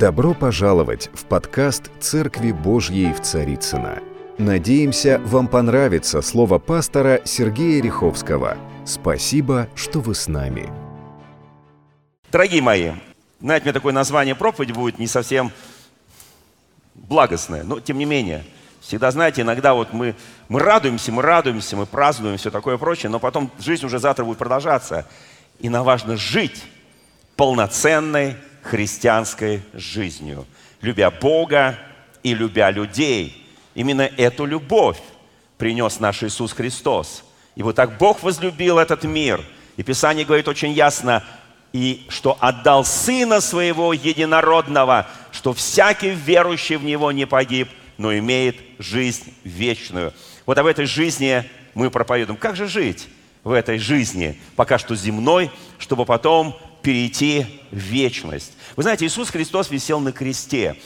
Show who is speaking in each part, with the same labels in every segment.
Speaker 1: Добро пожаловать в подкаст «Церкви Божьей в Царицыно». Надеемся, вам понравится слово пастора Сергея Риховского. Спасибо, что вы с нами.
Speaker 2: Дорогие мои, знаете, мне такое название проповеди будет не совсем благостное, но тем не менее. Всегда, знаете, иногда вот мы, мы радуемся, мы радуемся, мы празднуем, все такое прочее, но потом жизнь уже завтра будет продолжаться. И нам важно жить полноценной христианской жизнью, любя Бога и любя людей. Именно эту любовь принес наш Иисус Христос. И вот так Бог возлюбил этот мир. И Писание говорит очень ясно, и что отдал Сына Своего Единородного, что всякий верующий в Него не погиб, но имеет жизнь вечную. Вот об этой жизни мы проповедуем. Как же жить в этой жизни, пока что земной, чтобы потом перейти в вечность. Вы знаете, Иисус Христос висел на кресте.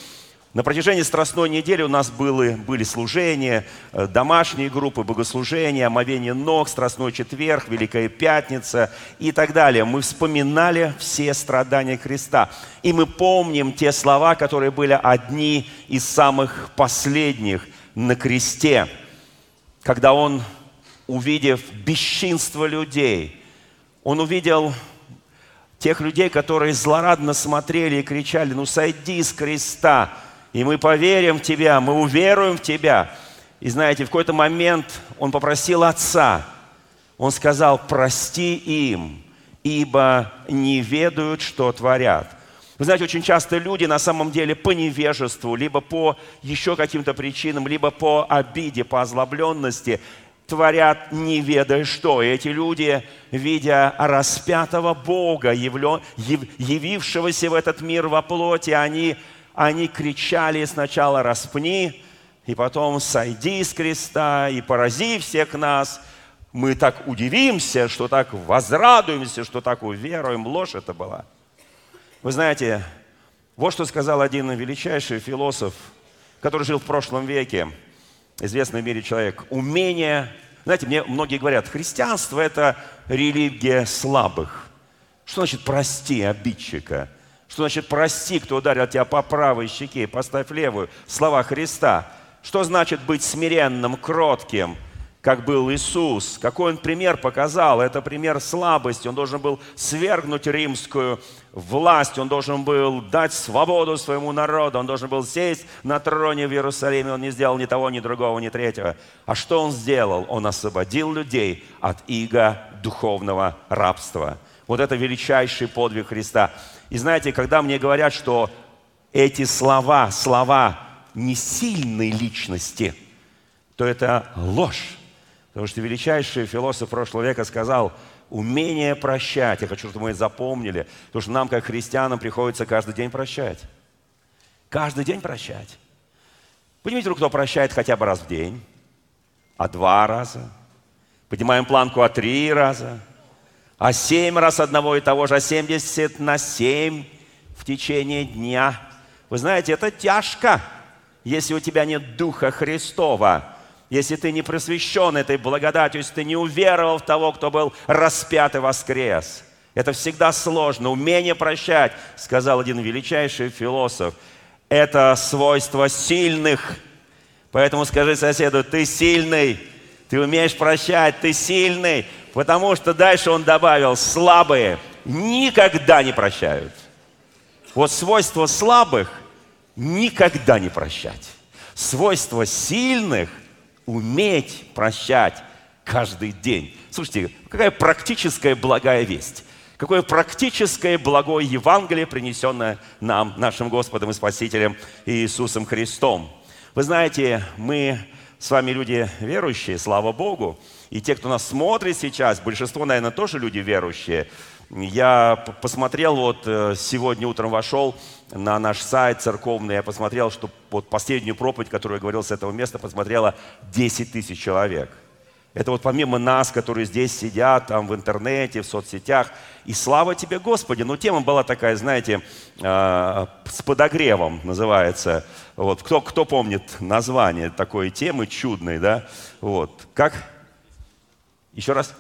Speaker 2: На протяжении Страстной недели у нас были, были служения, э, домашние группы, богослужения, омовение ног, Страстной четверг, Великая Пятница и так далее. Мы вспоминали все страдания Христа. И мы помним те слова, которые были одни из самых последних на кресте, когда Он, увидев бесчинство людей, Он увидел тех людей, которые злорадно смотрели и кричали, ну сойди с креста, и мы поверим в Тебя, мы уверуем в Тебя. И знаете, в какой-то момент он попросил Отца, он сказал, прости им, ибо не ведают, что творят. Вы знаете, очень часто люди на самом деле по невежеству, либо по еще каким-то причинам, либо по обиде, по озлобленности творят не ведая что. И эти люди, видя распятого Бога, явившегося в этот мир во плоти, они, они кричали сначала «распни», и потом «сойди с креста» и «порази всех нас». Мы так удивимся, что так возрадуемся, что так уверуем. Ложь это была. Вы знаете, вот что сказал один величайший философ, который жил в прошлом веке – известный в мире человек, умение... Знаете, мне многие говорят, христианство – это религия слабых. Что значит «прости обидчика»? Что значит «прости, кто ударил тебя по правой щеке, поставь левую»? Слова Христа. Что значит быть смиренным, кротким – как был Иисус, какой он пример показал. Это пример слабости. Он должен был свергнуть римскую власть, он должен был дать свободу своему народу, он должен был сесть на троне в Иерусалиме. Он не сделал ни того, ни другого, ни третьего. А что он сделал? Он освободил людей от иго духовного рабства. Вот это величайший подвиг Христа. И знаете, когда мне говорят, что эти слова, слова не сильной личности, то это ложь. Потому что величайший философ прошлого века сказал, умение прощать. Я хочу, чтобы мы это запомнили. Потому что нам, как христианам, приходится каждый день прощать. Каждый день прощать. Поднимите руку, кто прощает хотя бы раз в день, а два раза. Поднимаем планку, а три раза. А семь раз одного и того же, а семьдесят на семь в течение дня. Вы знаете, это тяжко, если у тебя нет Духа Христова если ты не просвещен этой благодатью, если ты не уверовал в того, кто был распят и воскрес. Это всегда сложно. Умение прощать, сказал один величайший философ, это свойство сильных. Поэтому скажи соседу, ты сильный, ты умеешь прощать, ты сильный. Потому что дальше он добавил, слабые никогда не прощают. Вот свойство слабых никогда не прощать. Свойство сильных – уметь прощать каждый день. Слушайте, какая практическая благая весть. Какое практическое благое Евангелие, принесенное нам, нашим Господом и Спасителем Иисусом Христом. Вы знаете, мы с вами люди верующие, слава Богу. И те, кто нас смотрит сейчас, большинство, наверное, тоже люди верующие. Я посмотрел, вот э, сегодня утром вошел на наш сайт церковный, я посмотрел, что вот последнюю проповедь, которую я говорил с этого места, посмотрело 10 тысяч человек. Это вот помимо нас, которые здесь сидят, там в интернете, в соцсетях. И слава тебе, Господи. Но тема была такая, знаете, э, с подогревом называется. Вот. Кто, кто помнит название такой темы чудной, да? Вот. Как? Еще раз?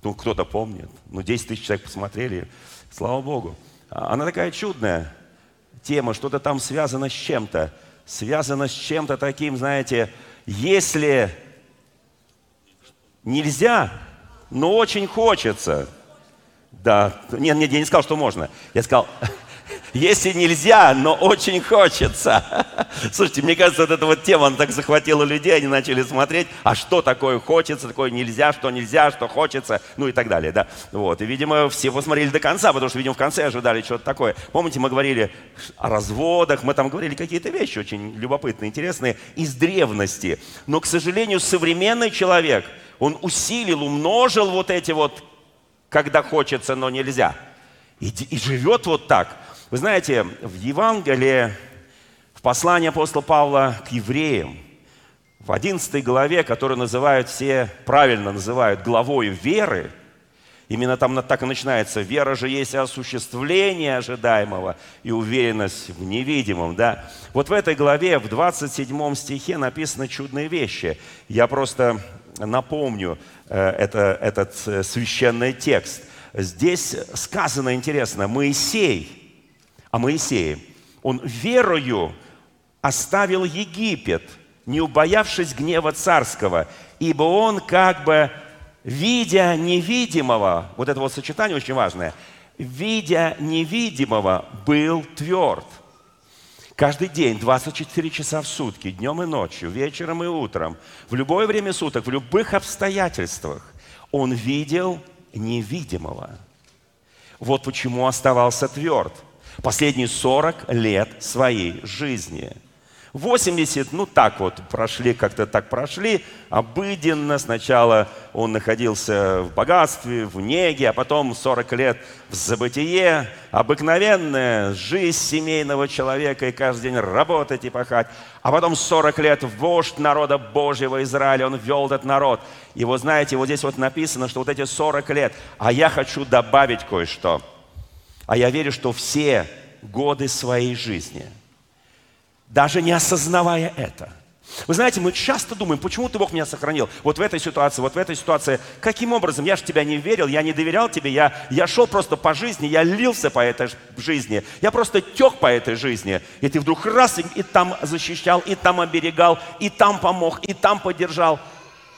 Speaker 2: Кто, кто-то помнит. Ну, 10 тысяч человек посмотрели. Слава Богу. Она такая чудная. тема, что-то там связано с чем-то, связано с чем-то таким, знаете, если нельзя, но очень хочется. Да, нет, нет, я не сказал, что можно. Я сказал, если нельзя, но очень хочется. Слушайте, мне кажется, вот эта вот тема, она так захватила людей, они начали смотреть, а что такое хочется, такое нельзя, что нельзя, что хочется, ну и так далее, да. Вот, и, видимо, все посмотрели до конца, потому что, видимо, в конце ожидали что-то такое. Помните, мы говорили о разводах, мы там говорили какие-то вещи очень любопытные, интересные из древности. Но, к сожалению, современный человек, он усилил, умножил вот эти вот, когда хочется, но нельзя. И, и живет вот так. Вы знаете, в Евангелии, в послании апостола Павла к евреям, в 11 главе, которую называют все, правильно называют главою веры, именно там так и начинается, вера же есть осуществление ожидаемого и уверенность в невидимом, да. Вот в этой главе, в 27 стихе написаны чудные вещи. Я просто напомню э, это, этот э, священный текст. Здесь сказано интересно, Моисей – о Моисее. Он верою оставил Египет, не убоявшись гнева царского, ибо он как бы, видя невидимого, вот это вот сочетание очень важное, видя невидимого, был тверд. Каждый день, 24 часа в сутки, днем и ночью, вечером и утром, в любое время суток, в любых обстоятельствах, он видел невидимого. Вот почему оставался тверд – последние 40 лет своей жизни. 80, ну так вот, прошли, как-то так прошли, обыденно. Сначала он находился в богатстве, в неге, а потом 40 лет в забытие. Обыкновенная жизнь семейного человека и каждый день работать и пахать. А потом 40 лет вождь народа Божьего Израиля, он вел этот народ. И вот знаете, вот здесь вот написано, что вот эти 40 лет, а я хочу добавить кое-что – а я верю, что все годы своей жизни, даже не осознавая это, вы знаете, мы часто думаем, почему ты Бог меня сохранил? Вот в этой ситуации, вот в этой ситуации. Каким образом? Я же тебя не верил, я не доверял тебе, я, я шел просто по жизни, я лился по этой жизни, я просто тек по этой жизни. И ты вдруг раз и, и там защищал, и там оберегал, и там помог, и там поддержал.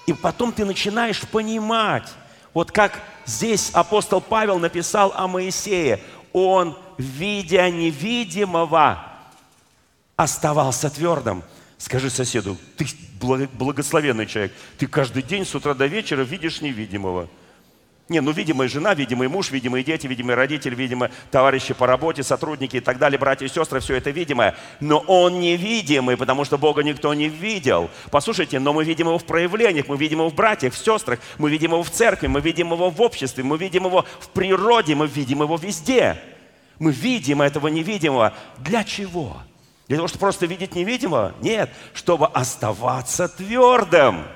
Speaker 2: И потом ты начинаешь понимать, вот как здесь апостол Павел написал о Моисее он, видя невидимого, оставался твердым. Скажи соседу, ты благословенный человек, ты каждый день с утра до вечера видишь невидимого. Не, ну, видимая жена, видимый муж, видимые дети, видимые родители, видимо, товарищи по работе, сотрудники и так далее, братья и сестры, все это видимое. Но он невидимый, потому что Бога никто не видел. Послушайте, но мы видим его в проявлениях, мы видим его в братьях, в сестрах, мы видим его в церкви, мы видим его в обществе, мы видим его в природе, мы видим его везде. Мы видим этого невидимого. Для чего? Для того, чтобы просто видеть невидимого? Нет, чтобы оставаться твердым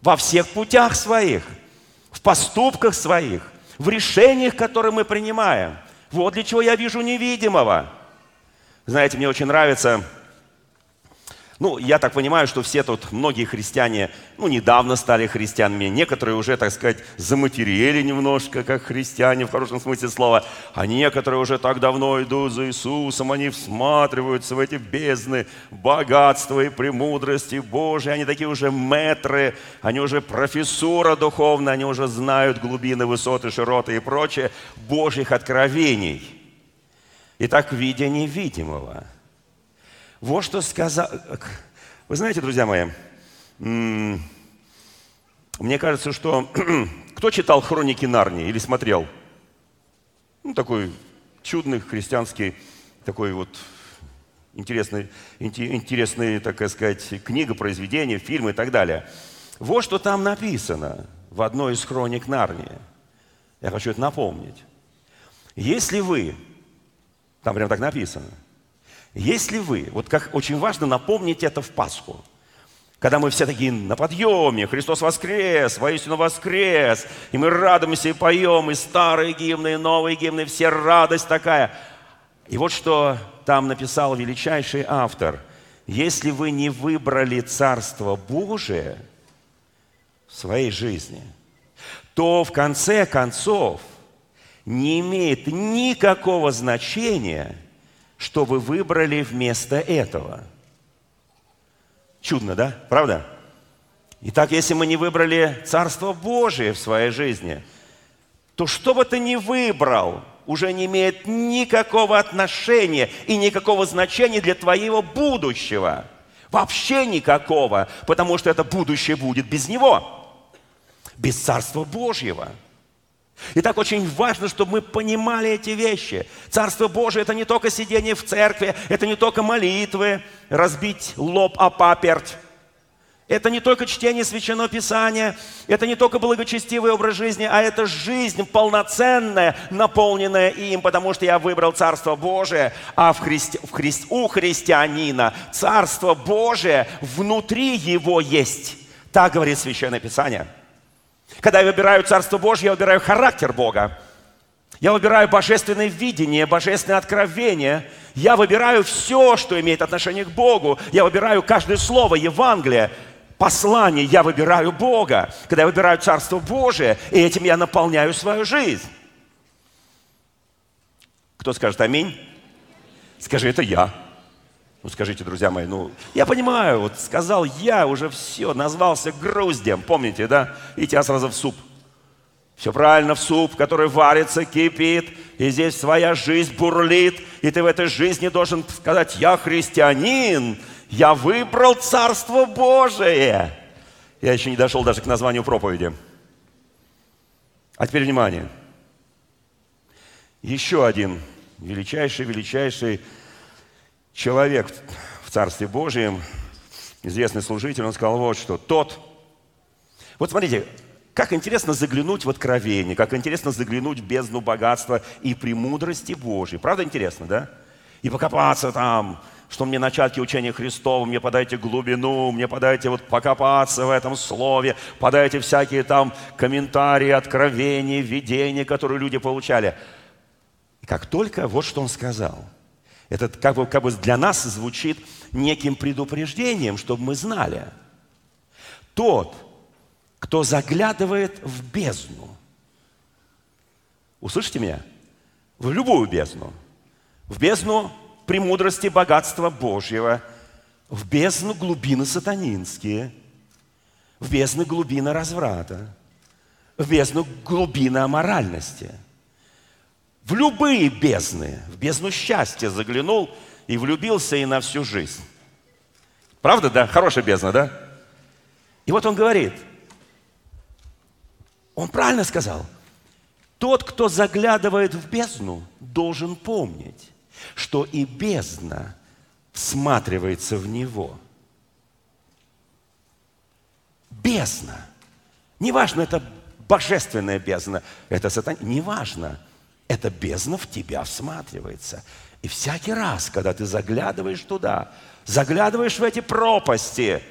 Speaker 2: во всех путях своих – в поступках своих, в решениях, которые мы принимаем. Вот для чего я вижу невидимого. Знаете, мне очень нравится ну, я так понимаю, что все тут, многие христиане, ну, недавно стали христианами, некоторые уже, так сказать, заматерели немножко, как христиане в хорошем смысле слова, а некоторые уже так давно идут за Иисусом, они всматриваются в эти бездны богатства и премудрости Божьей, они такие уже метры, они уже профессура духовная, они уже знают глубины, высоты, широты и прочее Божьих откровений. Итак, видя невидимого – вот что сказал... Вы знаете, друзья мои, мне кажется, что... Кто читал «Хроники Нарнии» или смотрел? Ну, такой чудный христианский, такой вот интересный, интересный, так сказать, книга, произведение, фильмы и так далее. Вот что там написано в одной из хроник Нарнии. Я хочу это напомнить. Если вы, там прям так написано – если вы, вот как очень важно напомнить это в Пасху, когда мы все такие на подъеме, Христос воскрес, воистину воскрес, и мы радуемся и поем, и старые гимны, и новые гимны, все радость такая. И вот что там написал величайший автор. Если вы не выбрали Царство Божие в своей жизни, то в конце концов не имеет никакого значения – что вы выбрали вместо этого. Чудно, да? Правда? Итак, если мы не выбрали Царство Божие в своей жизни, то что бы ты ни выбрал, уже не имеет никакого отношения и никакого значения для твоего будущего. Вообще никакого, потому что это будущее будет без него, без Царства Божьего. Итак, очень важно, чтобы мы понимали эти вещи. Царство Божие – это не только сидение в церкви, это не только молитвы, разбить лоб о паперть, это не только чтение Священного Писания, это не только благочестивый образ жизни, а это жизнь полноценная, наполненная им, потому что я выбрал Царство Божие, а в христи... В хри... у христианина Царство Божие внутри его есть. Так говорит Священное Писание. Когда я выбираю Царство Божье, я выбираю характер Бога. Я выбираю божественное видение, божественное откровение. Я выбираю все, что имеет отношение к Богу. Я выбираю каждое слово Евангелия послание я выбираю Бога, когда я выбираю Царство Божие, и этим я наполняю свою жизнь. Кто скажет аминь? Скажи, это я. Ну, скажите, друзья мои, ну, я понимаю, вот сказал я, уже все, назвался груздем, помните, да? И тебя сразу в суп. Все правильно, в суп, который варится, кипит, и здесь своя жизнь бурлит, и ты в этой жизни должен сказать, я христианин, я выбрал Царство Божие. Я еще не дошел даже к названию проповеди. А теперь внимание. Еще один величайший, величайший человек в Царстве Божьем, известный служитель, он сказал вот что. Тот, вот смотрите, как интересно заглянуть в откровение, как интересно заглянуть в бездну богатства и премудрости Божьей. Правда интересно, да? И покопаться там, что мне начатки учения Христова, мне подайте глубину, мне подайте вот покопаться в этом слове, подайте всякие там комментарии, откровения, видения, которые люди получали. И как только вот что он сказал, это как бы, как бы для нас звучит неким предупреждением, чтобы мы знали. Тот, кто заглядывает в бездну, услышите меня, в любую бездну, в бездну премудрости богатства Божьего, в бездну глубины сатанинские, в бездну глубины разврата, в бездну глубины аморальности, в любые бездны, в бездну счастья заглянул и влюбился и на всю жизнь. Правда, да? Хорошая бездна, да? И вот он говорит, он правильно сказал, тот, кто заглядывает в бездну, должен помнить, что и бездна всматривается в него. Бездна. Неважно, это божественная бездна, это сатан, неважно. Это бездна в тебя всматривается. И всякий раз, когда ты заглядываешь туда, заглядываешь в эти пропасти,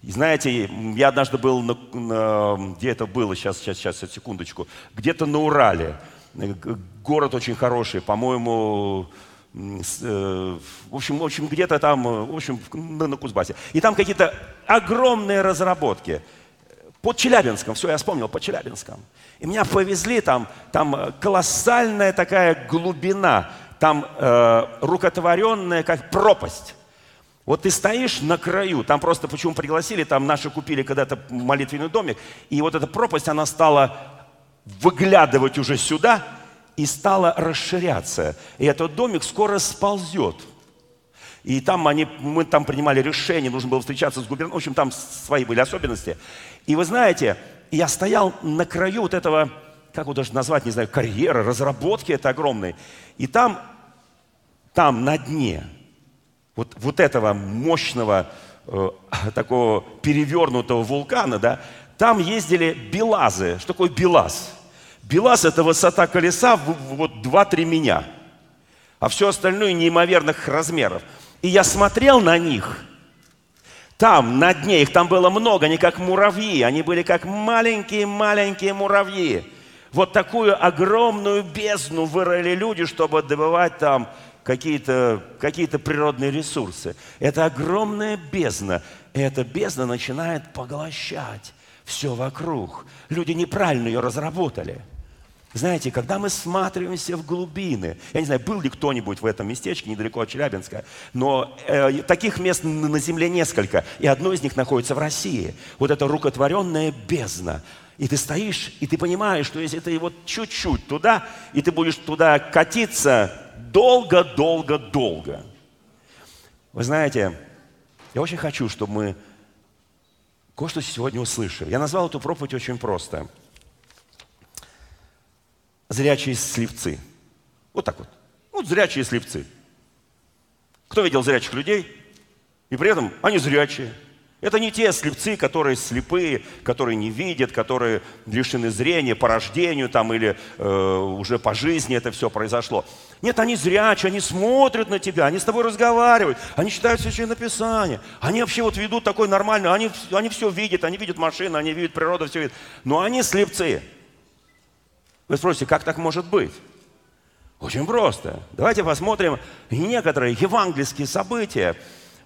Speaker 2: и знаете, я однажды был, на, на, где это было, сейчас, сейчас, сейчас, секундочку, где-то на Урале, город очень хороший, по-моему, Э, в общем, в общем где-то там, э, в общем, на Кузбассе. И там какие-то огромные разработки. Под Челябинском, все, я вспомнил, под Челябинском. И меня повезли там, там э, колоссальная такая глубина, там э, рукотворенная как пропасть. Вот ты стоишь на краю, там просто почему пригласили, там наши купили когда-то молитвенный домик, и вот эта пропасть, она стала выглядывать уже сюда, и стала расширяться. И этот домик скоро сползет. И там они, мы там принимали решение, нужно было встречаться с губернатором. В общем, там свои были особенности. И вы знаете, я стоял на краю вот этого, как его даже назвать, не знаю, карьеры, разработки это огромной. И там, там на дне вот, вот этого мощного э, такого перевернутого вулкана, да, там ездили белазы. Что такое белаз? Белаз – это высота колеса вот 2-3 меня, а все остальное неимоверных размеров. И я смотрел на них, там, на дне, их там было много, они как муравьи, они были как маленькие-маленькие муравьи. Вот такую огромную бездну вырыли люди, чтобы добывать там какие-то какие природные ресурсы. Это огромная бездна. И эта бездна начинает поглощать все вокруг. Люди неправильно ее разработали – Знаете, когда мы всматриваемся в глубины, я не знаю, был ли кто-нибудь в этом местечке недалеко от Челябинска, но э, таких мест на Земле несколько, и одно из них находится в России. Вот это рукотворенная бездна. И ты стоишь, и ты понимаешь, что если ты вот чуть-чуть туда, и ты будешь туда катиться долго-долго-долго. Вы знаете, я очень хочу, чтобы мы кое-что сегодня услышали. Я назвал эту проповедь очень просто – зрячие слепцы. Вот так вот. Вот зрячие слепцы. Кто видел зрячих людей? И при этом они зрячие. Это не те слепцы, которые слепые, которые не видят, которые лишены зрения по рождению там, или э, уже по жизни это все произошло. Нет, они зрячие, они смотрят на тебя, они с тобой разговаривают, они читают Священное Писание. Они вообще вот ведут такой нормальный, они, они все видят, они видят машины, они видят природу, все видят. Но они слепцы. Вы спросите, как так может быть? Очень просто. Давайте посмотрим некоторые евангельские события.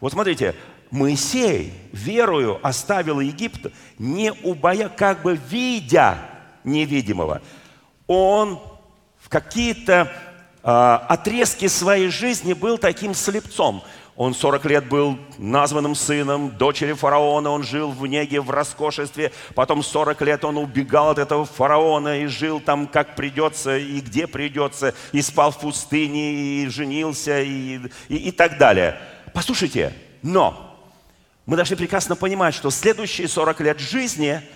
Speaker 2: Вот смотрите, Моисей верою оставил Египет, не убоя, как бы видя невидимого. Он в какие-то э, отрезки своей жизни был таким слепцом. Он 40 лет был названным сыном дочери фараона, он жил в неге, в роскошестве. Потом 40 лет он убегал от этого фараона и жил там, как придется и где придется, и спал в пустыне, и женился, и, и, и так далее. Послушайте, но мы должны прекрасно понимать, что следующие 40 лет жизни –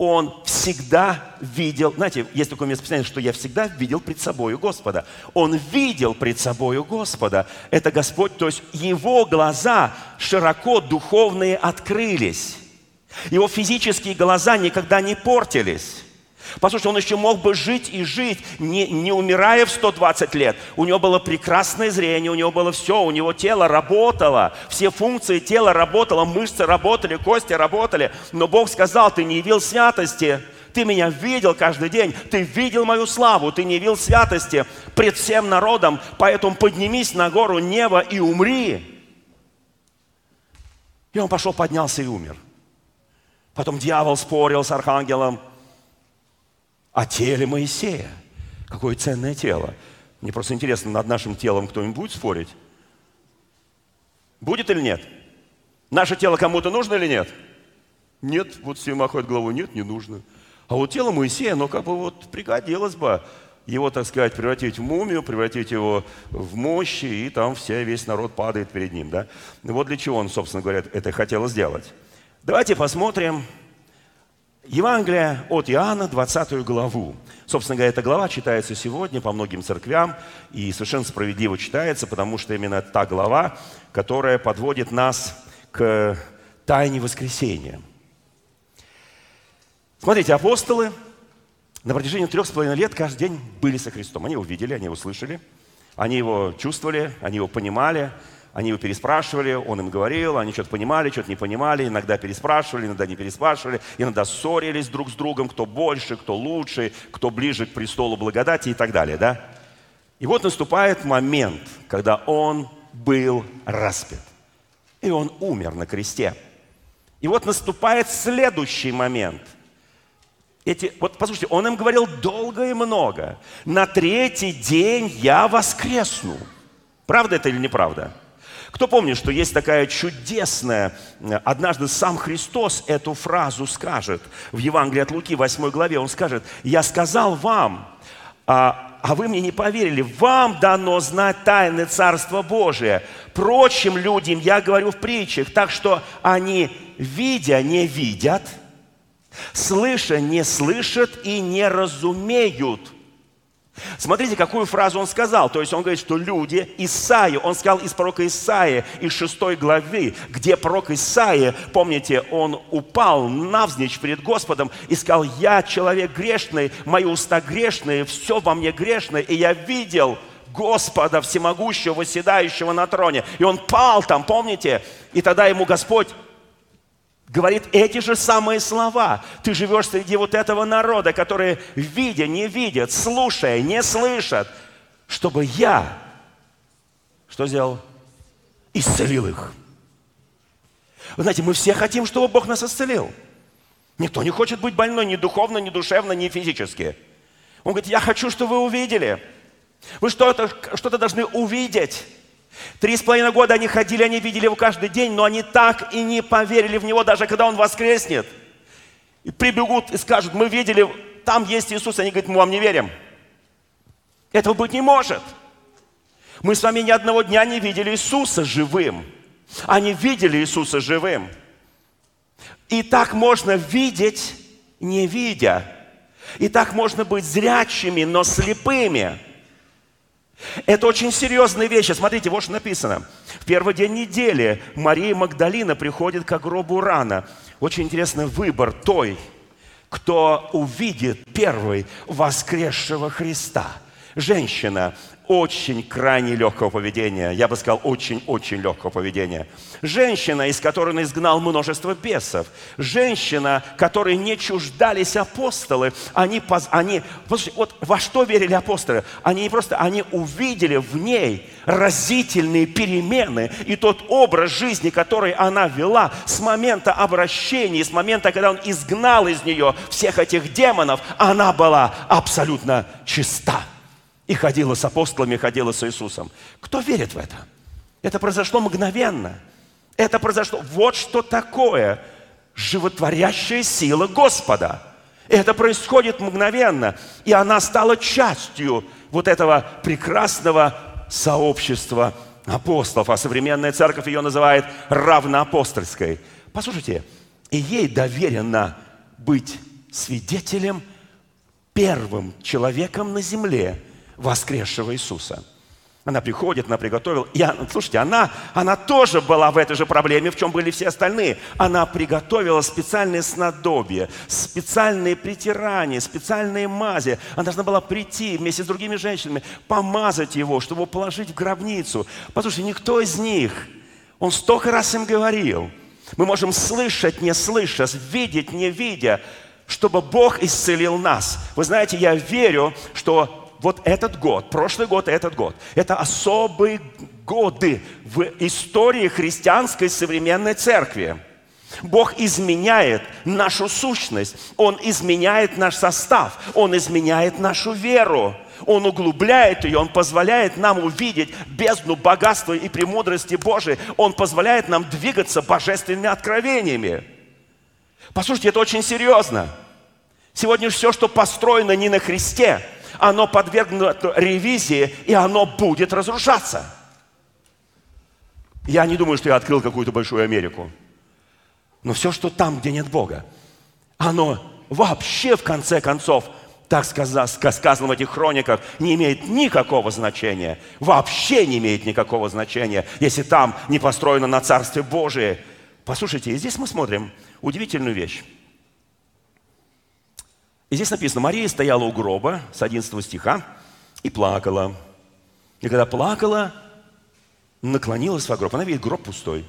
Speaker 2: он всегда видел, знаете, есть такое место Писания, что я всегда видел пред собою Господа. Он видел пред собою Господа. Это Господь, то есть его глаза широко духовные открылись. Его физические глаза никогда не портились. Послушайте, он еще мог бы жить и жить, не, не умирая в 120 лет. У него было прекрасное зрение, у него было все, у него тело работало, все функции тела работало, мышцы работали, кости работали. Но Бог сказал, ты не явил святости, ты меня видел каждый день, ты видел мою славу, ты не явил святости пред всем народом, поэтому поднимись на гору неба и умри. И он пошел, поднялся и умер. Потом дьявол спорил с архангелом, о теле Моисея. Какое ценное тело. Мне просто интересно, над нашим телом кто-нибудь будет спорить? Будет или нет? Наше тело кому-то нужно или нет? Нет, вот все махают головой, нет, не нужно. А вот тело Моисея, оно как бы вот пригодилось бы его, так сказать, превратить в мумию, превратить его в мощи, и там все, весь народ падает перед ним. Да? Вот для чего он, собственно говоря, это хотел сделать. Давайте посмотрим Евангелие от Иоанна, 20 главу. Собственно говоря, эта глава читается сегодня по многим церквям и совершенно справедливо читается, потому что именно та глава, которая подводит нас к тайне воскресения. Смотрите, апостолы на протяжении трех с половиной лет каждый день были со Христом. Они его видели, они его слышали, они его чувствовали, они его понимали, они его переспрашивали, он им говорил, они что-то понимали, что-то не понимали, иногда переспрашивали, иногда не переспрашивали, иногда ссорились друг с другом, кто больше, кто лучше, кто ближе к престолу благодати и так далее, да? И вот наступает момент, когда он был распят. И он умер на кресте. И вот наступает следующий момент. Эти, вот послушайте, он им говорил долго и много. На третий день я воскресну. Правда это или неправда? Кто помнит, что есть такая чудесная, однажды сам Христос эту фразу скажет в Евангелии от Луки, 8 главе, он скажет, «Я сказал вам, а, а вы мне не поверили, вам дано знать тайны Царства Божия. Прочим людям я говорю в притчах, так что они, видя, не видят, слыша, не слышат и не разумеют». Смотрите, какую фразу он сказал. То есть он говорит, что люди, Исаия, он сказал из пророка Исаия, из шестой главы, где пророк Исаия, помните, он упал навзничь перед Господом и сказал, я человек грешный, мои уста грешные, все во мне грешное, и я видел Господа всемогущего, восседающего на троне. И он пал там, помните? И тогда ему Господь говорит эти же самые слова. Ты живешь среди вот этого народа, которые видя, не видят, слушая, не слышат, чтобы я, что сделал? Исцелил их. Вы знаете, мы все хотим, чтобы Бог нас исцелил. Никто не хочет быть больной ни духовно, ни душевно, ни физически. Он говорит, я хочу, чтобы вы увидели. Вы что-то что должны увидеть. Три с половиной года они ходили, они видели его каждый день, но они так и не поверили в него, даже когда он воскреснет. И прибегут и скажут, мы видели, там есть Иисус. Они говорят, мы вам не верим. Этого быть не может. Мы с вами ни одного дня не видели Иисуса живым. Они видели Иисуса живым. И так можно видеть, не видя. И так можно быть зрячими, но слепыми. Это очень серьезные вещи. Смотрите, вот что написано. В первый день недели Мария Магдалина приходит к гробу рано. Очень интересный выбор той, кто увидит первый воскресшего Христа. Женщина, очень крайне легкого поведения, я бы сказал, очень-очень легкого поведения. Женщина, из которой он изгнал множество бесов. Женщина, которой не чуждались апостолы. Они, они вот во что верили апостолы? Они не просто, они увидели в ней разительные перемены и тот образ жизни, который она вела с момента обращения, с момента, когда он изгнал из нее всех этих демонов, она была абсолютно чиста и ходила с апостолами, ходила с Иисусом. Кто верит в это? Это произошло мгновенно. Это произошло. Вот что такое животворящая сила Господа. Это происходит мгновенно. И она стала частью вот этого прекрасного сообщества апостолов. А современная церковь ее называет равноапостольской. Послушайте, и ей доверено быть свидетелем, первым человеком на земле – воскресшего Иисуса. Она приходит, она приготовила. И, слушайте, она, она тоже была в этой же проблеме, в чем были все остальные. Она приготовила специальные снадобья, специальные притирания, специальные мази. Она должна была прийти вместе с другими женщинами, помазать его, чтобы положить в гробницу. Послушайте, никто из них, он столько раз им говорил, мы можем слышать, не слыша, видеть, не видя, чтобы Бог исцелил нас. Вы знаете, я верю, что вот этот год, прошлый год и этот год, это особые годы в истории христианской современной церкви. Бог изменяет нашу сущность, Он изменяет наш состав, Он изменяет нашу веру. Он углубляет ее, Он позволяет нам увидеть бездну богатства и премудрости Божией. Он позволяет нам двигаться божественными откровениями. Послушайте, это очень серьезно. Сегодня все, что построено не на Христе, оно подвергнуто ревизии, и оно будет разрушаться. Я не думаю, что я открыл какую-то большую Америку. Но все, что там, где нет Бога, оно вообще в конце концов, так сказано в этих хрониках, не имеет никакого значения. Вообще не имеет никакого значения, если там не построено на Царстве Божие. Послушайте, и здесь мы смотрим удивительную вещь. И здесь написано, Мария стояла у гроба с 11 стиха и плакала. И когда плакала, наклонилась в гроб. Она видит гроб пустой.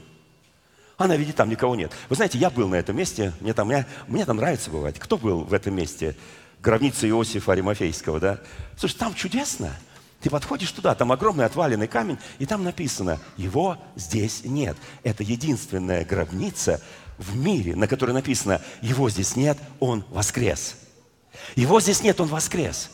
Speaker 2: Она видит, там никого нет. Вы знаете, я был на этом месте, мне там, мне, мне там нравится бывать. Кто был в этом месте? Гробница Иосифа Аримафейского, да? Слушай, там чудесно. Ты подходишь туда, там огромный отваленный камень, и там написано, его здесь нет. Это единственная гробница в мире, на которой написано, его здесь нет, он воскрес. Его здесь нет, он воскрес.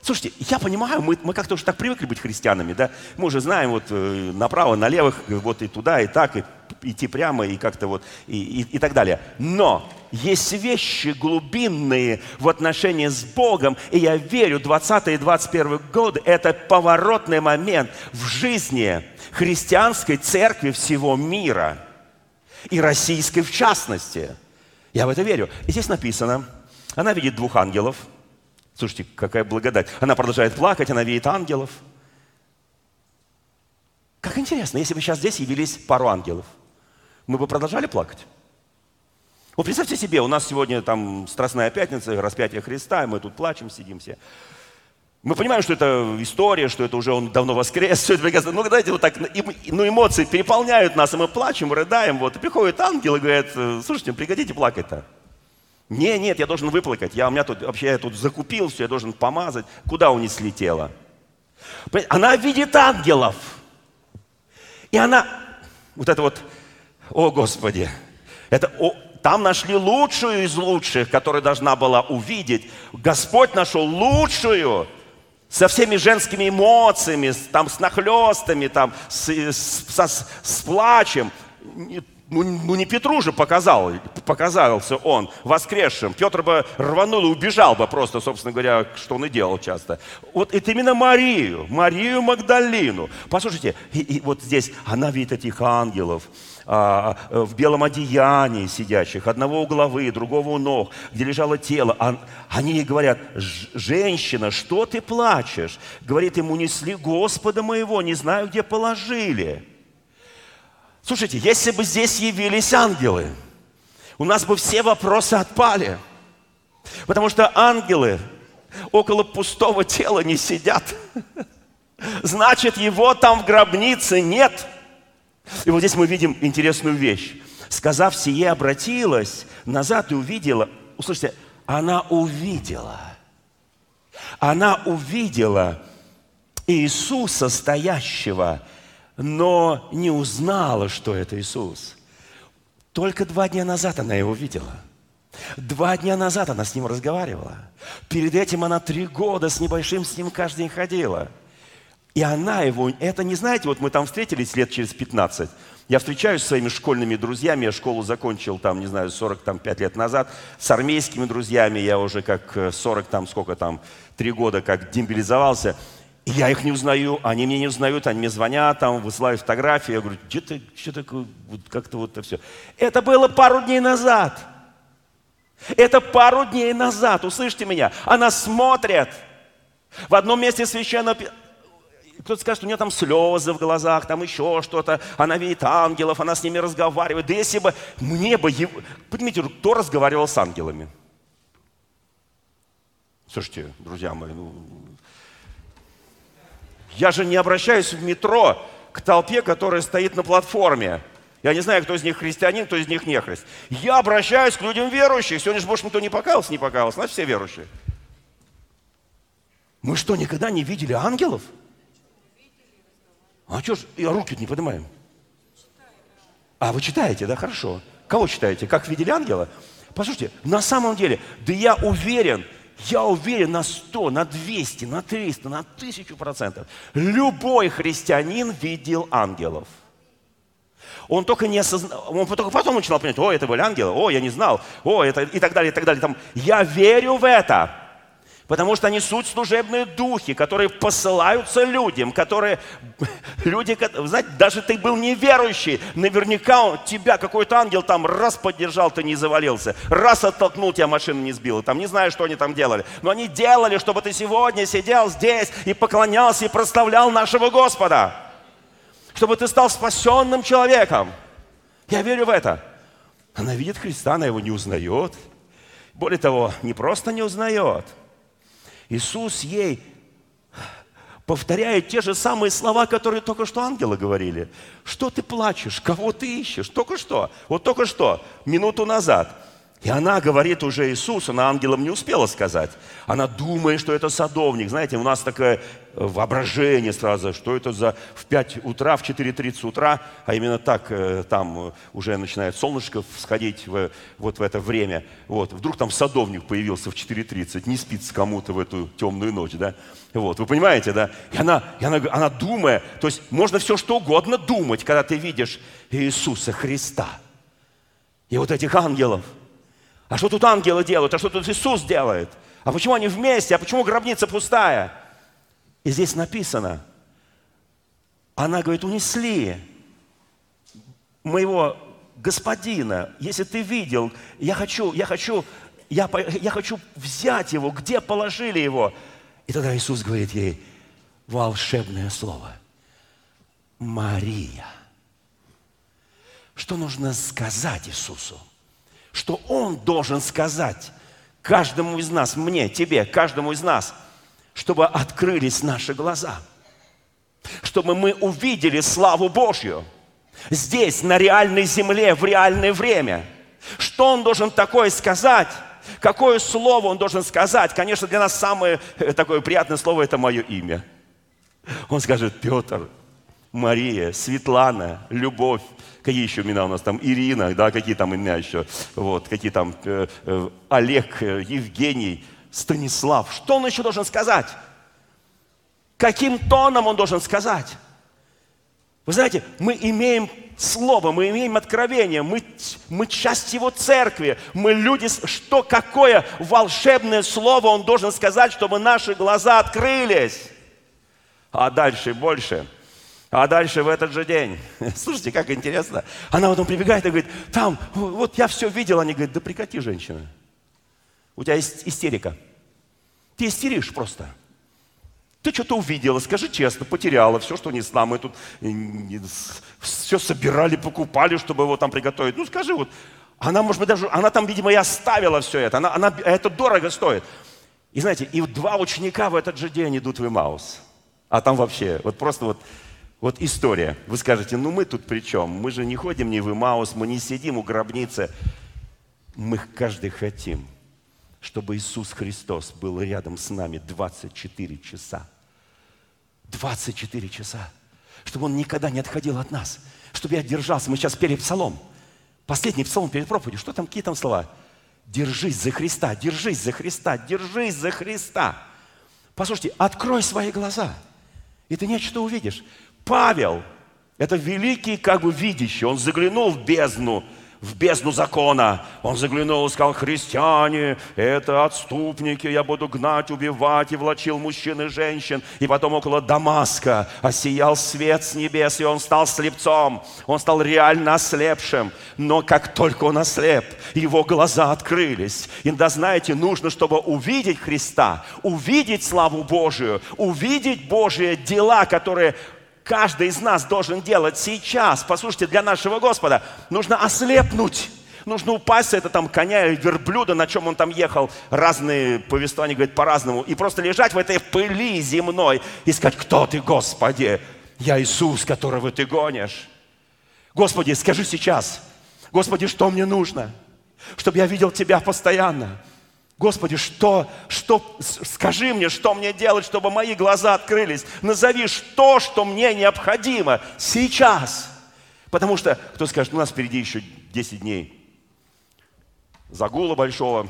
Speaker 2: Слушайте, я понимаю, мы, мы как-то уже так привыкли быть христианами, да? Мы уже знаем вот э, направо, налево, вот и туда, и так, и идти прямо, и как-то вот, и, и, и так далее. Но есть вещи глубинные в отношении с Богом, и я верю, 20 и 21 годы – это поворотный момент в жизни христианской церкви всего мира, и российской в частности. Я в это верю. И здесь написано – она видит двух ангелов. Слушайте, какая благодать. Она продолжает плакать, она видит ангелов. Как интересно, если бы сейчас здесь явились пару ангелов, мы бы продолжали плакать? Вот представьте себе, у нас сегодня там Страстная Пятница, распятие Христа, и мы тут плачем, сидим все. Мы понимаем, что это история, что это уже он давно воскрес, все это прекрасно. Ну, давайте вот так, ну, эмоции переполняют нас, и мы плачем, рыдаем, вот. И приходит ангел и говорит, слушайте, пригодите плакать-то. Не, нет, я должен выплакать. Я, у меня тут, вообще, я тут закупил все, я должен помазать. Куда унесли тело? Она видит ангелов. И она, вот это вот, о Господи, это о, там нашли лучшую из лучших, которая должна была увидеть. Господь нашел лучшую, со всеми женскими эмоциями, там, с нахлестами, там, с, с, с, с плачем. Ну, ну не Петру же показал, показался он воскресшим. Петр бы рванул и убежал бы просто, собственно говоря, что он и делал часто. Вот это именно Марию, Марию Магдалину. Послушайте, и, и вот здесь она видит этих ангелов а, в белом одеянии сидящих, одного у головы, другого у ног, где лежало тело. А, они ей говорят, женщина, что ты плачешь? Говорит, ему несли Господа моего, не знаю, где положили. Слушайте, если бы здесь явились ангелы, у нас бы все вопросы отпали. Потому что ангелы около пустого тела не сидят. Значит, его там в гробнице нет. И вот здесь мы видим интересную вещь. Сказав сие, обратилась назад и увидела. Услышите, она увидела. Она увидела Иисуса, стоящего но не узнала, что это Иисус. Только два дня назад она его видела. Два дня назад она с ним разговаривала. Перед этим она три года с небольшим с ним каждый день ходила. И она его, это не знаете, вот мы там встретились лет через 15. Я встречаюсь с своими школьными друзьями, я школу закончил там, не знаю, 45 лет назад. С армейскими друзьями я уже как 40 там, сколько там, три года как демобилизовался я их не узнаю, они меня не узнают, они мне звонят, там, высылают фотографии. Я говорю, где ты, что такое, вот как-то вот это все. Это было пару дней назад. Это пару дней назад, услышьте меня. Она смотрит. В одном месте священного кто-то скажет, у нее там слезы в глазах, там еще что-то, она видит ангелов, она с ними разговаривает. Да если бы мне бы... Поднимите кто разговаривал с ангелами? Слушайте, друзья мои, ну, я же не обращаюсь в метро к толпе, которая стоит на платформе. Я не знаю, кто из них христианин, кто из них не христ. Я обращаюсь к людям верующих. Сегодня же, может, никто не покаялся, не покаялся. Значит, все верующие. Мы что, никогда не видели ангелов? А что ж, я руки не поднимаем? А, вы читаете, да, хорошо. Кого читаете? Как видели ангела? Послушайте, на самом деле, да я уверен, я уверен на 100, на 200, на 300, на 1000 процентов. Любой христианин видел ангелов. Он только не осознал, он только потом начинал понять, о, это были ангелы, о, я не знал, о, это и так далее, и так далее. Там, я верю в это. Потому что они суть служебные духи, которые посылаются людям, которые, люди, знаете, даже ты был неверующий, наверняка он, тебя какой-то ангел там раз поддержал, ты не завалился, раз оттолкнул, тебя машина не сбила, там не знаю, что они там делали, но они делали, чтобы ты сегодня сидел здесь и поклонялся и прославлял нашего Господа, чтобы ты стал спасенным человеком. Я верю в это. Она видит Христа, она его не узнает. Более того, не просто не узнает – Иисус ей повторяет те же самые слова, которые только что ангелы говорили. Что ты плачешь? Кого ты ищешь? Только что. Вот только что, минуту назад. И она говорит уже Иисусу, она ангелам не успела сказать. Она думает, что это садовник. Знаете, у нас такое э, воображение сразу, что это за в 5 утра, в 4.30 утра, а именно так э, там уже начинает солнышко всходить в, вот в это время. Вот. Вдруг там садовник появился в 4.30, не спится кому-то в эту темную ночь, да? Вот. Вы понимаете, да? И она, и она, она думая, то есть можно все что угодно думать, когда ты видишь Иисуса Христа. И вот этих ангелов – а что тут ангелы делают? А что тут Иисус делает? А почему они вместе? А почему гробница пустая? И здесь написано, она говорит, унесли моего господина. Если ты видел, я хочу, я хочу, я, я хочу взять его, где положили его? И тогда Иисус говорит ей волшебное слово. Мария. Что нужно сказать Иисусу? что Он должен сказать каждому из нас, мне, тебе, каждому из нас, чтобы открылись наши глаза, чтобы мы увидели славу Божью здесь, на реальной земле, в реальное время. Что Он должен такое сказать? Какое слово Он должен сказать? Конечно, для нас самое э, такое приятное слово – это мое имя. Он скажет, Петр, Мария, Светлана, Любовь, какие еще имена у нас там, Ирина, да, какие там имена еще, вот, какие там, э, э, Олег, э, Евгений, Станислав. Что он еще должен сказать? Каким тоном он должен сказать? Вы знаете, мы имеем Слово, мы имеем откровение, мы, мы часть Его церкви, мы люди, что, какое волшебное Слово Он должен сказать, чтобы наши глаза открылись. А дальше больше. А дальше в этот же день, слушайте, как интересно, она потом прибегает и говорит, там, вот я все видела. Они говорят, да прекрати, женщина. У тебя есть истерика. Ты истеришь просто. Ты что-то увидела, скажи честно, потеряла все, что несла. Мы тут все собирали, покупали, чтобы его там приготовить. Ну скажи вот, она, может быть, даже, она там, видимо, и оставила все это. Она, она, это дорого стоит. И знаете, и два ученика в этот же день идут в Имаус. А там вообще, вот просто вот, вот история. Вы скажете, ну мы тут при чем? Мы же не ходим ни в Имаус, мы не сидим у гробницы. Мы каждый хотим – чтобы Иисус Христос был рядом с нами 24 часа. 24 часа. Чтобы Он никогда не отходил от нас. Чтобы я держался. Мы сейчас пели псалом. Последний псалом перед проповедью. Что там, какие там слова? Держись за Христа, держись за Христа, держись за Христа. Послушайте, открой свои глаза, и ты нечто увидишь. Павел, это великий как бы видящий, он заглянул в бездну в бездну закона. Он заглянул и сказал, христиане, это отступники, я буду гнать, убивать, и влачил мужчин и женщин. И потом около Дамаска осиял свет с небес, и он стал слепцом. Он стал реально ослепшим. Но как только он ослеп, его глаза открылись. Иногда, знаете, нужно, чтобы увидеть Христа, увидеть славу Божию, увидеть Божие дела, которые каждый из нас должен делать сейчас, послушайте, для нашего Господа, нужно ослепнуть. Нужно упасть, это там коня или верблюда, на чем он там ехал. Разные повествования говорят по-разному. И просто лежать в этой пыли земной и сказать, кто ты, Господи? Я Иисус, которого ты гонишь. Господи, скажи сейчас, Господи, что мне нужно? Чтобы я видел Тебя постоянно. Господи, что, что, скажи мне, что мне делать, чтобы мои глаза открылись. Назови, что, что мне необходимо сейчас. Потому что, кто скажет, у нас впереди еще 10 дней загула большого.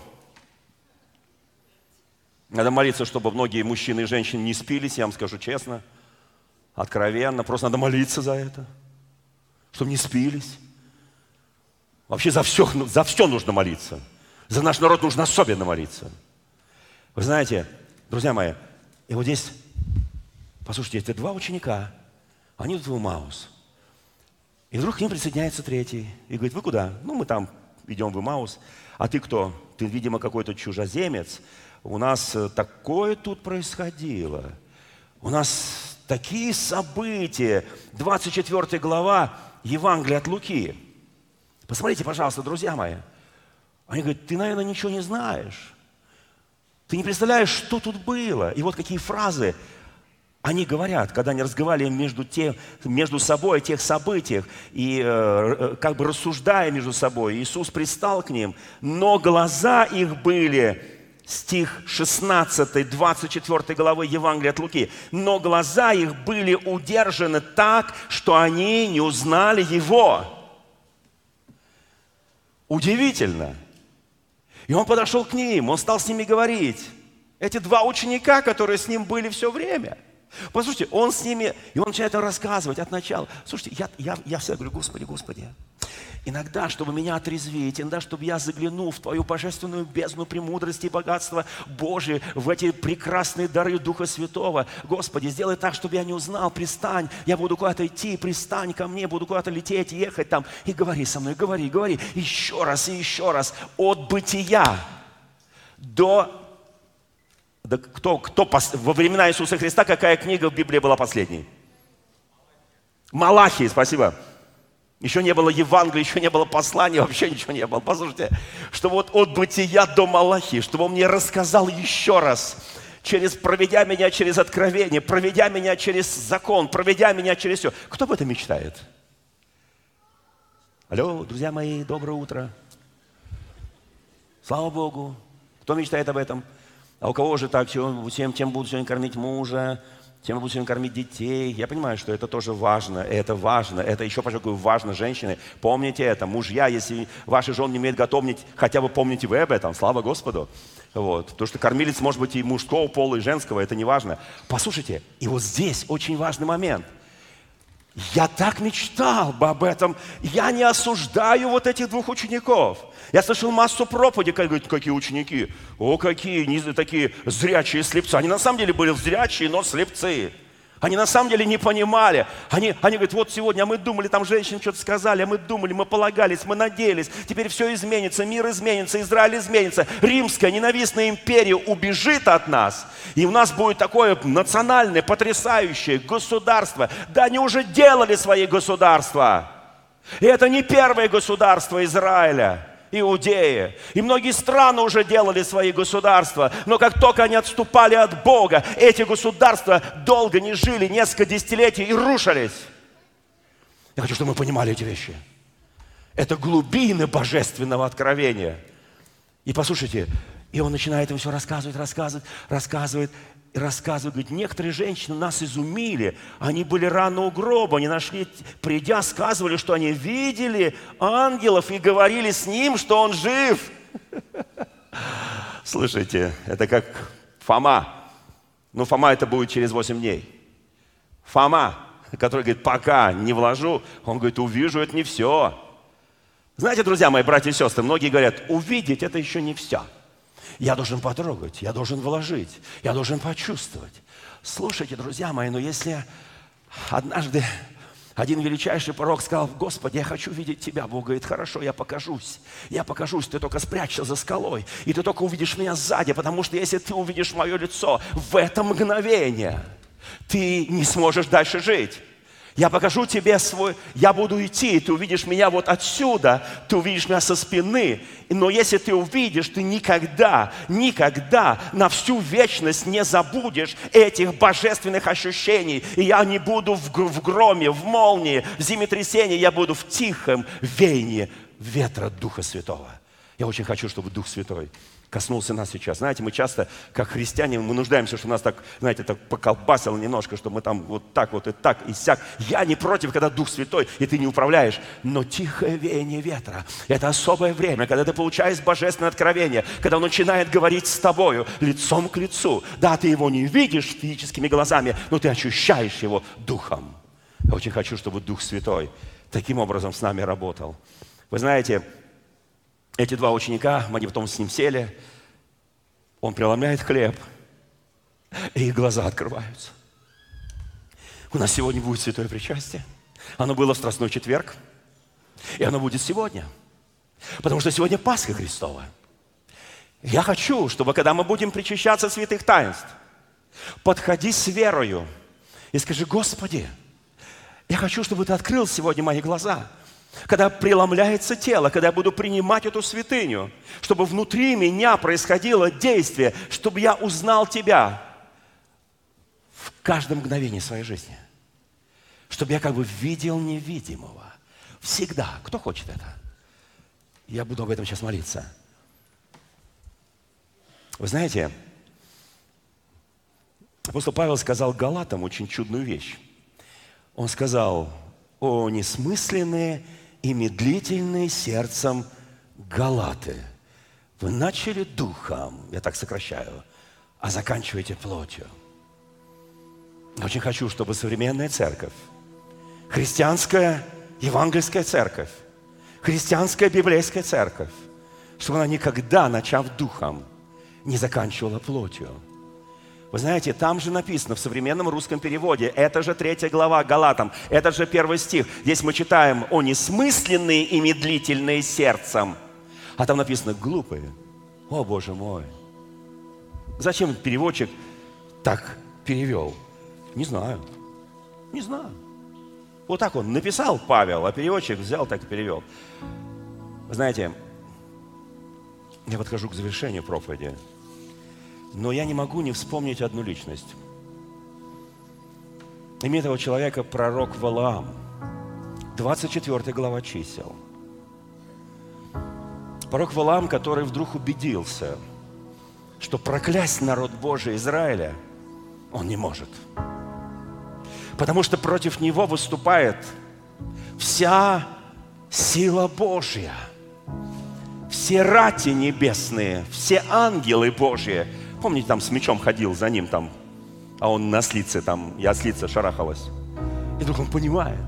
Speaker 2: Надо молиться, чтобы многие мужчины и женщины не спились, я вам скажу честно, откровенно. Просто надо молиться за это, чтобы не спились. Вообще за все, за все нужно молиться. За наш народ нужно особенно молиться. Вы знаете, друзья мои, и вот здесь, послушайте, это два ученика, они идут в Маус. И вдруг к ним присоединяется третий и говорит, вы куда? Ну, мы там идем в Маус. А ты кто? Ты, видимо, какой-то чужеземец. У нас э, такое тут происходило. У нас такие события. 24 глава Евангелия от Луки. Посмотрите, пожалуйста, друзья мои. Они говорят, ты, наверное, ничего не знаешь. Ты не представляешь, что тут было. И вот какие фразы они говорят, когда они разговаривали между, тем, между собой о тех событиях и э, э как бы рассуждая между собой. Иисус пристал к ним, но глаза их были, стих 16, 24 главы Евангелия от Луки, но глаза их были удержаны так, что они не узнали Его. Удивительно. И он подошел к ним, он стал с ними говорить. Эти два ученика, которые с ним были все время. Послушайте, он с ними, и он начинает рассказывать от начала. Слушайте, я, я, я всегда говорю, Господи, Господи, Иногда, чтобы меня отрезвить, иногда, чтобы я заглянул в Твою божественную бездну премудрости и богатства Божие, в эти прекрасные дары Духа Святого. Господи, сделай так, чтобы я не узнал, пристань, я буду куда-то идти, пристань ко мне, буду куда-то лететь, ехать там. И говори со мной, говори, говори, еще раз и еще раз, от бытия до да кто, кто во времена Иисуса Христа, какая книга в Библии была последней? Малахии, спасибо. Еще не было Евангелия, еще не было послания, вообще ничего не было. Послушайте, что вот от бытия до Малахи, чтобы он мне рассказал еще раз, через, проведя меня через откровение, проведя меня через закон, проведя меня через все. Кто об этом мечтает? Алло, друзья мои, доброе утро. Слава Богу. Кто мечтает об этом? А у кого же так, чем, чем будут сегодня кормить мужа, чем мы будем кормить детей. Я понимаю, что это тоже важно, это важно, это еще подчеркиваю, важно, женщины. Помните это, мужья, если ваши жены не умеют готовить, хотя бы помните вы об этом, слава Господу. Вот. Потому что кормилец может быть и мужского пола, и женского, это не важно. Послушайте, и вот здесь очень важный момент. Я так мечтал бы об этом. Я не осуждаю вот этих двух учеников. Я слышал массу проповедей, как говорят, какие ученики. О, какие не, такие зрячие слепцы. Они на самом деле были зрячие, но слепцы. Они на самом деле не понимали. Они, они говорят, вот сегодня, а мы думали, там женщины что-то сказали, а мы думали, мы полагались, мы надеялись. Теперь все изменится, мир изменится, Израиль изменится. Римская ненавистная империя убежит от нас. И у нас будет такое национальное, потрясающее государство. Да они уже делали свои государства. И это не первое государство Израиля. Иудеи. И многие страны уже делали свои государства. Но как только они отступали от Бога, эти государства долго не жили, несколько десятилетий и рушились. Я хочу, чтобы мы понимали эти вещи. Это глубины божественного откровения. И послушайте, и он начинает им все рассказывать, рассказывать, рассказывает рассказывает, говорит, некоторые женщины нас изумили, они были рано у гроба, они нашли, придя, сказывали, что они видели ангелов и говорили с ним, что он жив. Слушайте, это как Фома. Ну, Фома это будет через 8 дней. Фома, который говорит, пока не вложу, он говорит, увижу, это не все. Знаете, друзья мои, братья и сестры, многие говорят, увидеть это еще не все. Я должен потрогать, я должен вложить, я должен почувствовать. Слушайте, друзья мои, но если однажды один величайший пророк сказал, Господи, я хочу видеть Тебя. Бог говорит, хорошо, я покажусь. Я покажусь, ты только спрячься за скалой. И ты только увидишь меня сзади, потому что если ты увидишь мое лицо в это мгновение, ты не сможешь дальше жить. Я покажу тебе свой, я буду идти, ты увидишь меня вот отсюда, ты увидишь меня со спины. Но если ты увидишь, ты никогда, никогда на всю вечность не забудешь этих божественных ощущений. И я не буду в, в громе, в молнии, в землетрясении, я буду в тихом веянии ветра Духа Святого. Я очень хочу, чтобы Дух Святой коснулся нас сейчас. Знаете, мы часто, как христиане, мы нуждаемся, чтобы нас так, знаете, так поколбасило немножко, чтобы мы там вот так вот и так и сяк. Я не против, когда Дух Святой, и ты не управляешь. Но тихое веяние ветра – это особое время, когда ты получаешь божественное откровение, когда он начинает говорить с тобою лицом к лицу. Да, ты его не видишь физическими глазами, но ты ощущаешь его духом. Я очень хочу, чтобы Дух Святой таким образом с нами работал. Вы знаете, эти два ученика, они потом с ним сели, он преломляет хлеб, и их глаза открываются. У нас сегодня будет святое причастие. Оно было в Страстной четверг, и оно будет сегодня. Потому что сегодня Пасха Христова. Я хочу, чтобы когда мы будем причащаться святых таинств, подходи с верою и скажи, Господи, я хочу, чтобы Ты открыл сегодня мои глаза – когда преломляется тело, когда я буду принимать эту святыню, чтобы внутри меня происходило действие, чтобы я узнал Тебя в каждом мгновении своей жизни. Чтобы я как бы видел невидимого. Всегда. Кто хочет это? Я буду об этом сейчас молиться. Вы знаете, апостол Павел сказал Галатам очень чудную вещь. Он сказал, о несмысленные и медлительные сердцем галаты. Вы начали духом, я так сокращаю, а заканчиваете плотью. Очень хочу, чтобы современная церковь, христианская евангельская церковь, христианская библейская церковь, чтобы она никогда, начав духом, не заканчивала плотью – вы знаете, там же написано в современном русском переводе, это же третья глава Галатам, это же первый стих. Здесь мы читаем о несмысленные и медлительные сердцем. А там написано глупые. О, Боже мой. Зачем переводчик так перевел? Не знаю. Не знаю. Вот так он написал Павел, а переводчик взял так и перевел. Вы знаете, я подхожу к завершению проповеди. Но я не могу не вспомнить одну личность. Имя этого человека пророк Валаам. 24 глава чисел. Пророк Валаам, который вдруг убедился, что проклясть народ Божий Израиля он не может. Потому что против него выступает вся сила Божья, все рати небесные, все ангелы Божьи. Помните, там с мечом ходил за ним, там, а он на слице, там, я ослица шарахалась. И вдруг он понимает.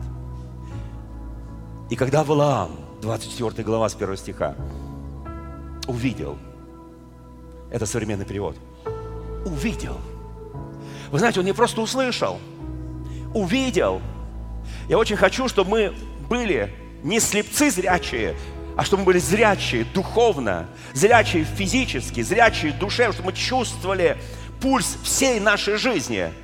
Speaker 2: И когда Валаам, 24 глава с 1 стиха, увидел, это современный перевод, увидел. Вы знаете, он не просто услышал, увидел. Я очень хочу, чтобы мы были не слепцы зрячие, а чтобы мы были зрячие духовно, зрячие физически, зрячие душевно, чтобы мы чувствовали пульс всей нашей жизни –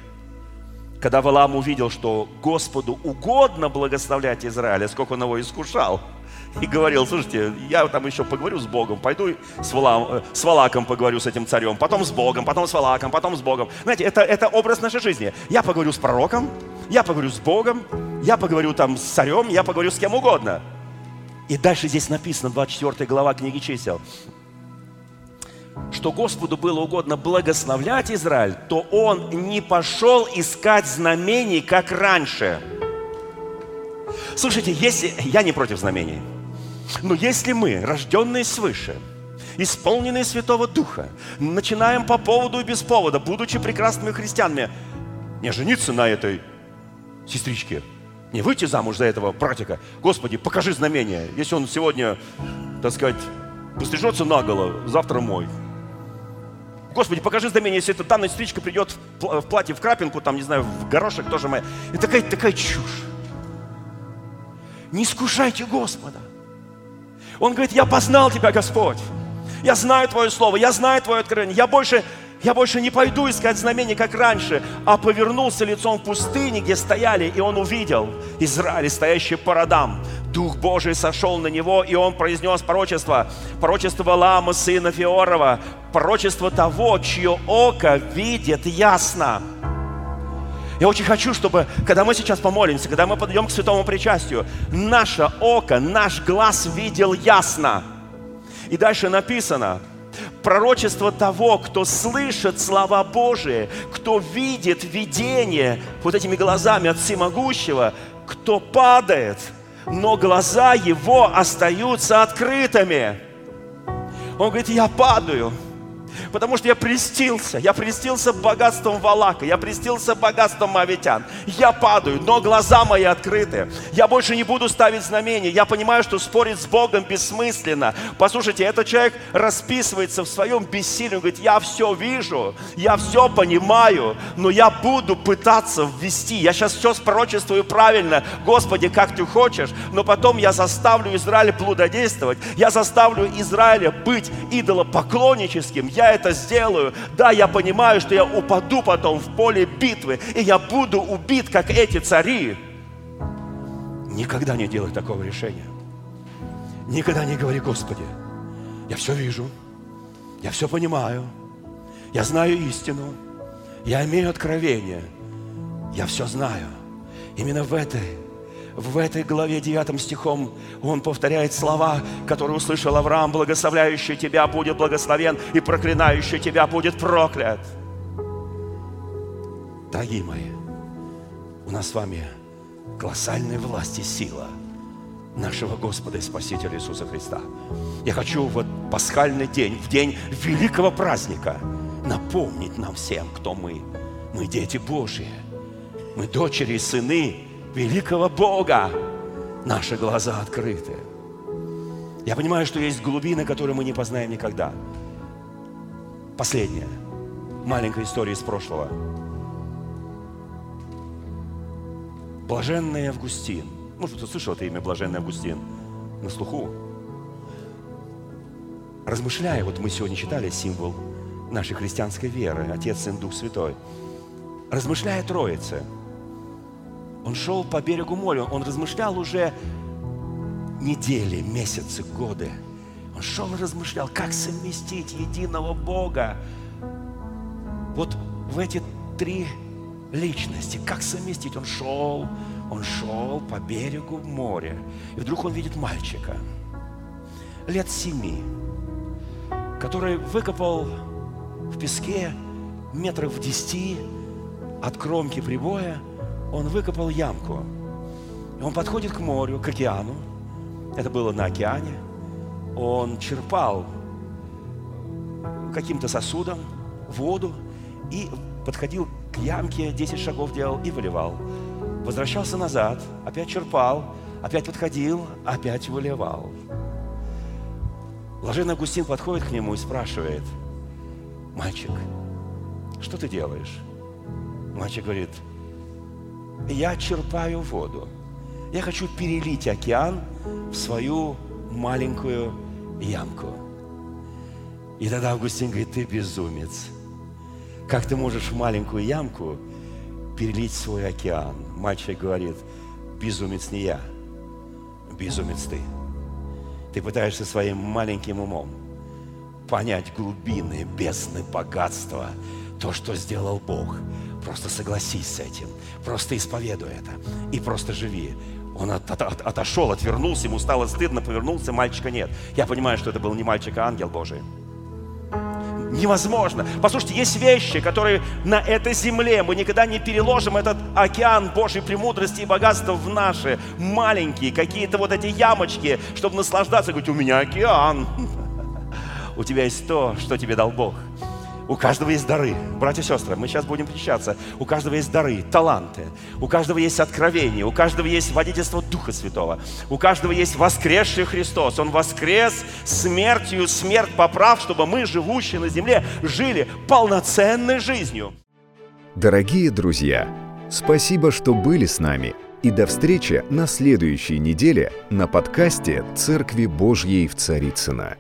Speaker 2: когда Валаам увидел, что Господу угодно благословлять Израиля, сколько он его искушал, и говорил, слушайте, я там еще поговорю с Богом, пойду с, Валам, э, с Валаком поговорю с этим царем, потом с Богом, потом с Валаком, потом с Богом. Знаете, это, это образ нашей жизни. Я поговорю с пророком, я поговорю с Богом, я поговорю там с царем, я поговорю с кем угодно. И дальше здесь написано, 24 глава книги чисел что Господу было угодно благословлять Израиль, то он не пошел искать знамений, как раньше. Слушайте, если я не против знамений, но если мы, рожденные свыше, исполненные Святого Духа, начинаем по поводу и без повода, будучи прекрасными христианами, не жениться на этой сестричке, не выйти замуж за этого братика. Господи, покажи знамение. Если он сегодня, так сказать, пострижется наголо, завтра мой. Господи, покажи знамение, если эта данная сестричка придет в платье, в крапинку, там, не знаю, в горошек тоже моя. И такая, такая чушь. Не искушайте Господа. Он говорит, я познал тебя, Господь. Я знаю Твое Слово, я знаю Твое откровение. Я больше, я больше не пойду искать знамения, как раньше, а повернулся лицом в пустыне, где стояли, и он увидел Израиль, стоящий по родам. Дух Божий сошел на него, и он произнес пророчество. Пророчество Валаама, сына Феорова. Пророчество того, чье око видит ясно. Я очень хочу, чтобы, когда мы сейчас помолимся, когда мы подойдем к святому причастию, наше око, наш глаз видел ясно. И дальше написано, пророчество того, кто слышит слова Божии, кто видит видение вот этими глазами от Всемогущего, кто падает – но глаза его остаются открытыми. Он говорит, я падаю, Потому что я престился. Я престился богатством Валака. Я престился богатством Мавитян. Я падаю, но глаза мои открыты. Я больше не буду ставить знамения. Я понимаю, что спорить с Богом бессмысленно. Послушайте, этот человек расписывается в своем бессилии. Он говорит, я все вижу, я все понимаю, но я буду пытаться ввести. Я сейчас все спрочествую правильно. Господи, как ты хочешь. Но потом я заставлю Израиля плододействовать. Я заставлю Израиля быть идолопоклонническим. Я это сделаю, да, я понимаю, что я упаду потом в поле битвы, и я буду убит, как эти цари. Никогда не делай такого решения. Никогда не говори, Господи, я все вижу, я все понимаю, я знаю истину, я имею откровение, я все знаю. Именно в этой в этой главе 9 стихом он повторяет слова, которые услышал Авраам, благословляющий тебя будет благословен и проклинающий тебя будет проклят. Дорогие мои, у нас с вами колоссальная власть и сила нашего Господа и Спасителя Иисуса Христа. Я хочу в пасхальный день, в день великого праздника, напомнить нам всем, кто мы. Мы дети Божьи, мы дочери и сыны великого Бога, наши глаза открыты. Я понимаю, что есть глубины, которые мы не познаем никогда. Последняя маленькая история из прошлого. Блаженный Августин. Может, кто слышал это имя Блаженный Августин? На слуху. Размышляя, вот мы сегодня читали символ нашей христианской веры, Отец, Сын, Дух Святой. Размышляя Троице – он шел по берегу моря, он размышлял уже недели, месяцы, годы. Он шел и размышлял, как совместить единого Бога вот в эти три личности. Как совместить? Он шел, он шел по берегу моря. И вдруг он видит мальчика лет семи, который выкопал в песке метров в десяти от кромки прибоя он выкопал ямку. И он подходит к морю, к океану. Это было на океане. Он черпал каким-то сосудом воду и подходил к ямке, 10 шагов делал и выливал. Возвращался назад, опять черпал, опять подходил, опять выливал. Блаженный Августин подходит к нему и спрашивает, мальчик, что ты делаешь? Мальчик говорит, я черпаю воду. Я хочу перелить океан в свою маленькую ямку. И тогда Августин говорит, ты безумец. Как ты можешь в маленькую ямку перелить свой океан? Мальчик говорит, безумец не я, безумец ты. Ты пытаешься своим маленьким умом понять глубины, бездны, богатства, то, что сделал Бог. Просто согласись с этим, просто исповедуй это и просто живи. Он от, от, от, отошел, отвернулся, ему стало стыдно, повернулся, мальчика нет. Я понимаю, что это был не мальчик, а ангел Божий. Невозможно. Послушайте, есть вещи, которые на этой земле мы никогда не переложим этот океан Божьей премудрости и богатства в наши маленькие какие-то вот эти ямочки, чтобы наслаждаться. Говорить, у меня океан. У тебя есть то, что тебе дал Бог. У каждого есть дары. Братья и сестры, мы сейчас будем причащаться. У каждого есть дары, таланты. У каждого есть откровение. У каждого есть водительство Духа Святого. У каждого есть воскресший Христос. Он воскрес смертью, смерть поправ, чтобы мы, живущие на земле, жили полноценной жизнью.
Speaker 1: Дорогие друзья, спасибо, что были с нами. И до встречи на следующей неделе на подкасте «Церкви Божьей в Царицына.